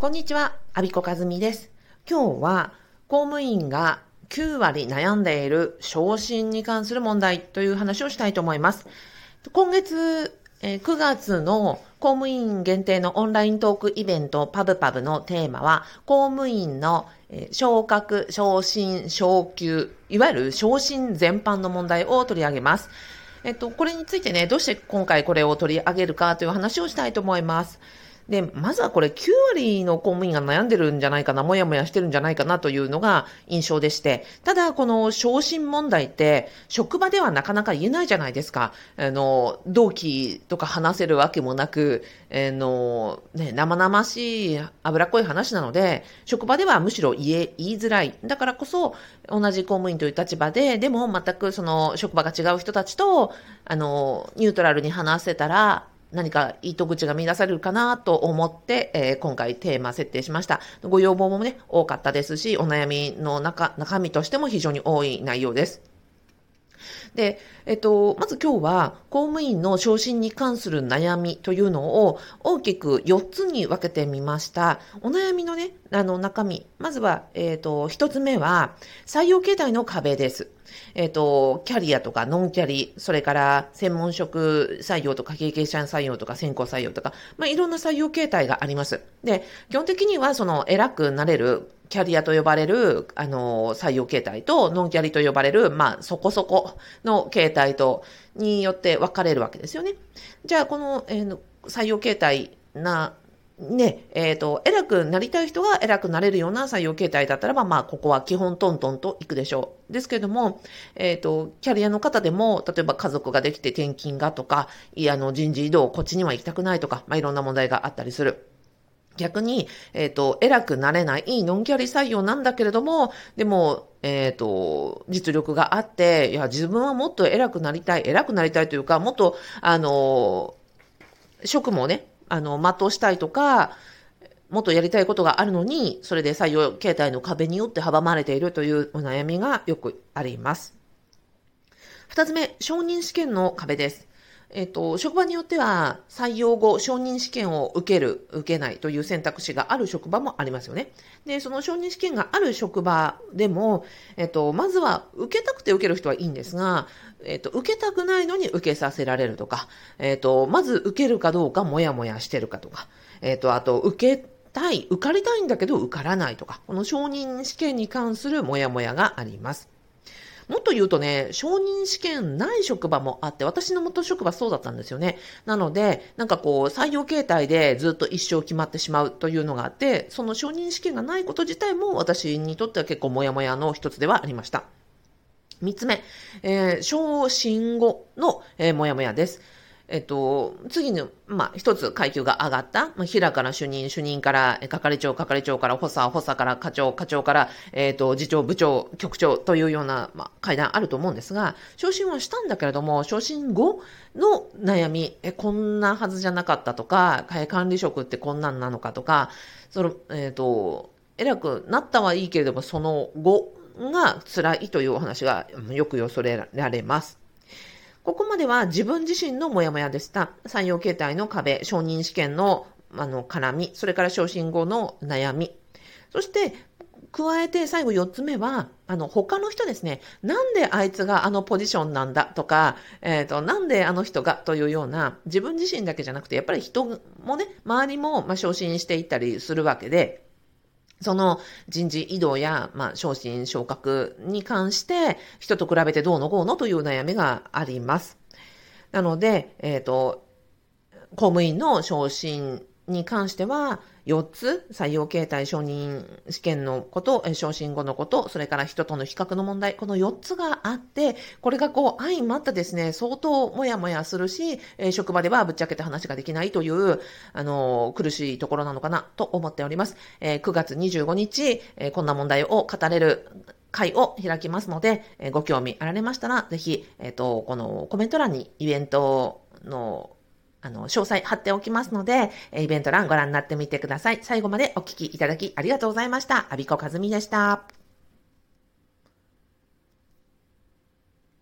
こんにちは、アビコカズミです。今日は公務員が9割悩んでいる昇進に関する問題という話をしたいと思います。今月9月の公務員限定のオンライントークイベントパブパブのテーマは公務員の昇格、昇進、昇給、いわゆる昇進全般の問題を取り上げます。えっと、これについてね、どうして今回これを取り上げるかという話をしたいと思います。で、まずはこれ9割の公務員が悩んでるんじゃないかな、もやもやしてるんじゃないかなというのが印象でして、ただこの昇進問題って職場ではなかなか言えないじゃないですか。あの、同期とか話せるわけもなく、あの、ね、生々しい脂っこい話なので、職場ではむしろ言え、言いづらい。だからこそ、同じ公務員という立場で、でも全くその職場が違う人たちと、あの、ニュートラルに話せたら、何か糸口が見出されるかなと思って、えー、今回テーマ設定しました。ご要望もね、多かったですし、お悩みの中、中身としても非常に多い内容です。で、えっと、まず今日は公務員の昇進に関する悩みというのを大きく4つに分けてみました。お悩みのね、あの中身。まずは、えっと、1つ目は採用形態の壁です。えっ、と、キャリアとかノンキャリ、それから専門職採用とか経験者採用とか先行採用とか、まあ、いろんな採用形態があります。で、基本的にはその偉くなれるキャリアと呼ばれる、あの、採用形態と、ノンキャリと呼ばれる、まあ、そこそこの形態と、によって分かれるわけですよね。じゃあ、この、えー、採用形態な、ね、えっ、ー、と、偉くなりたい人が偉くなれるような採用形態だったらば、まあ、ここは基本トントンといくでしょう。ですけれども、えっ、ー、と、キャリアの方でも、例えば家族ができて転勤がとか、いや、あの、人事異動、こっちには行きたくないとか、まあ、いろんな問題があったりする。逆に、えっ、ー、と、偉くなれないノンキャリ採用なんだけれども、でも、えっ、ー、と、実力があって、いや、自分はもっと偉くなりたい、偉くなりたいというか、もっと、あの、職務をね、あの、全うしたいとか、もっとやりたいことがあるのに、それで採用形態の壁によって阻まれているというお悩みがよくあります。二つ目、承認試験の壁です。えっ、と、職場によっては採用後承認試験を受ける、受けないという選択肢がある職場もありますよね。で、その承認試験がある職場でも、えっ、と、まずは受けたくて受ける人はいいんですが、えっ、と、受けたくないのに受けさせられるとか、えっ、と、まず受けるかどうかもやもやしてるかとか、えっ、と、あと、受けたい、受かりたいんだけど受からないとか、この承認試験に関するもやもやがあります。もっと言うとね、承認試験ない職場もあって、私の元職場そうだったんですよね。なので、なんかこう、採用形態でずっと一生決まってしまうというのがあって、その承認試験がないこと自体も私にとっては結構モヤモヤの一つではありました。三つ目、えー、昇進後の、えー、モヤモヤです。えっと、次の、まあ、一つ階級が上がった、まあ、平から主任、主任から係長、係長から補佐、補佐から課長、課長から、えっと、次長、部長、局長というような、まあ、階段あると思うんですが、昇進はしたんだけれども、昇進後の悩み、え、こんなはずじゃなかったとか、管理職ってこんなんなのかとか、その、えっと、偉くなったはいいけれども、その後が辛いというお話がよくよそれられます。ここまでは自分自身のモヤモヤでした。採用形態の壁、承認試験のあの絡み、それから昇進後の悩み。そして、加えて最後4つ目は、あの、他の人ですね。なんであいつがあのポジションなんだ？とか、えっ、ー、と、なんであの人が？というような、自分自身だけじゃなくて、やっぱり人もね、周りも、まあ、昇進していったりするわけで、その人事異動や、まあ、昇進、昇格に関して、人と比べてどうのこうのという悩みがあります。なので、えっ、ー、と、公務員の昇進に関しては、4つ、採用形態承認試験のこと、昇進後のこと、それから人との比較の問題、この4つがあって、これがこう、相まったですね、相当もやもやするし、職場ではぶっちゃけた話ができないという、あの、苦しいところなのかなと思っております。え9月25日、えこんな問題を語れる会を開きますので、えご興味あられましたら、ぜひ、えっ、と、このコメント欄にイベントのあの、詳細貼っておきますので、イベント欄ご覧になってみてください。最後までお聞きいただきありがとうございました。アビコカズミでした。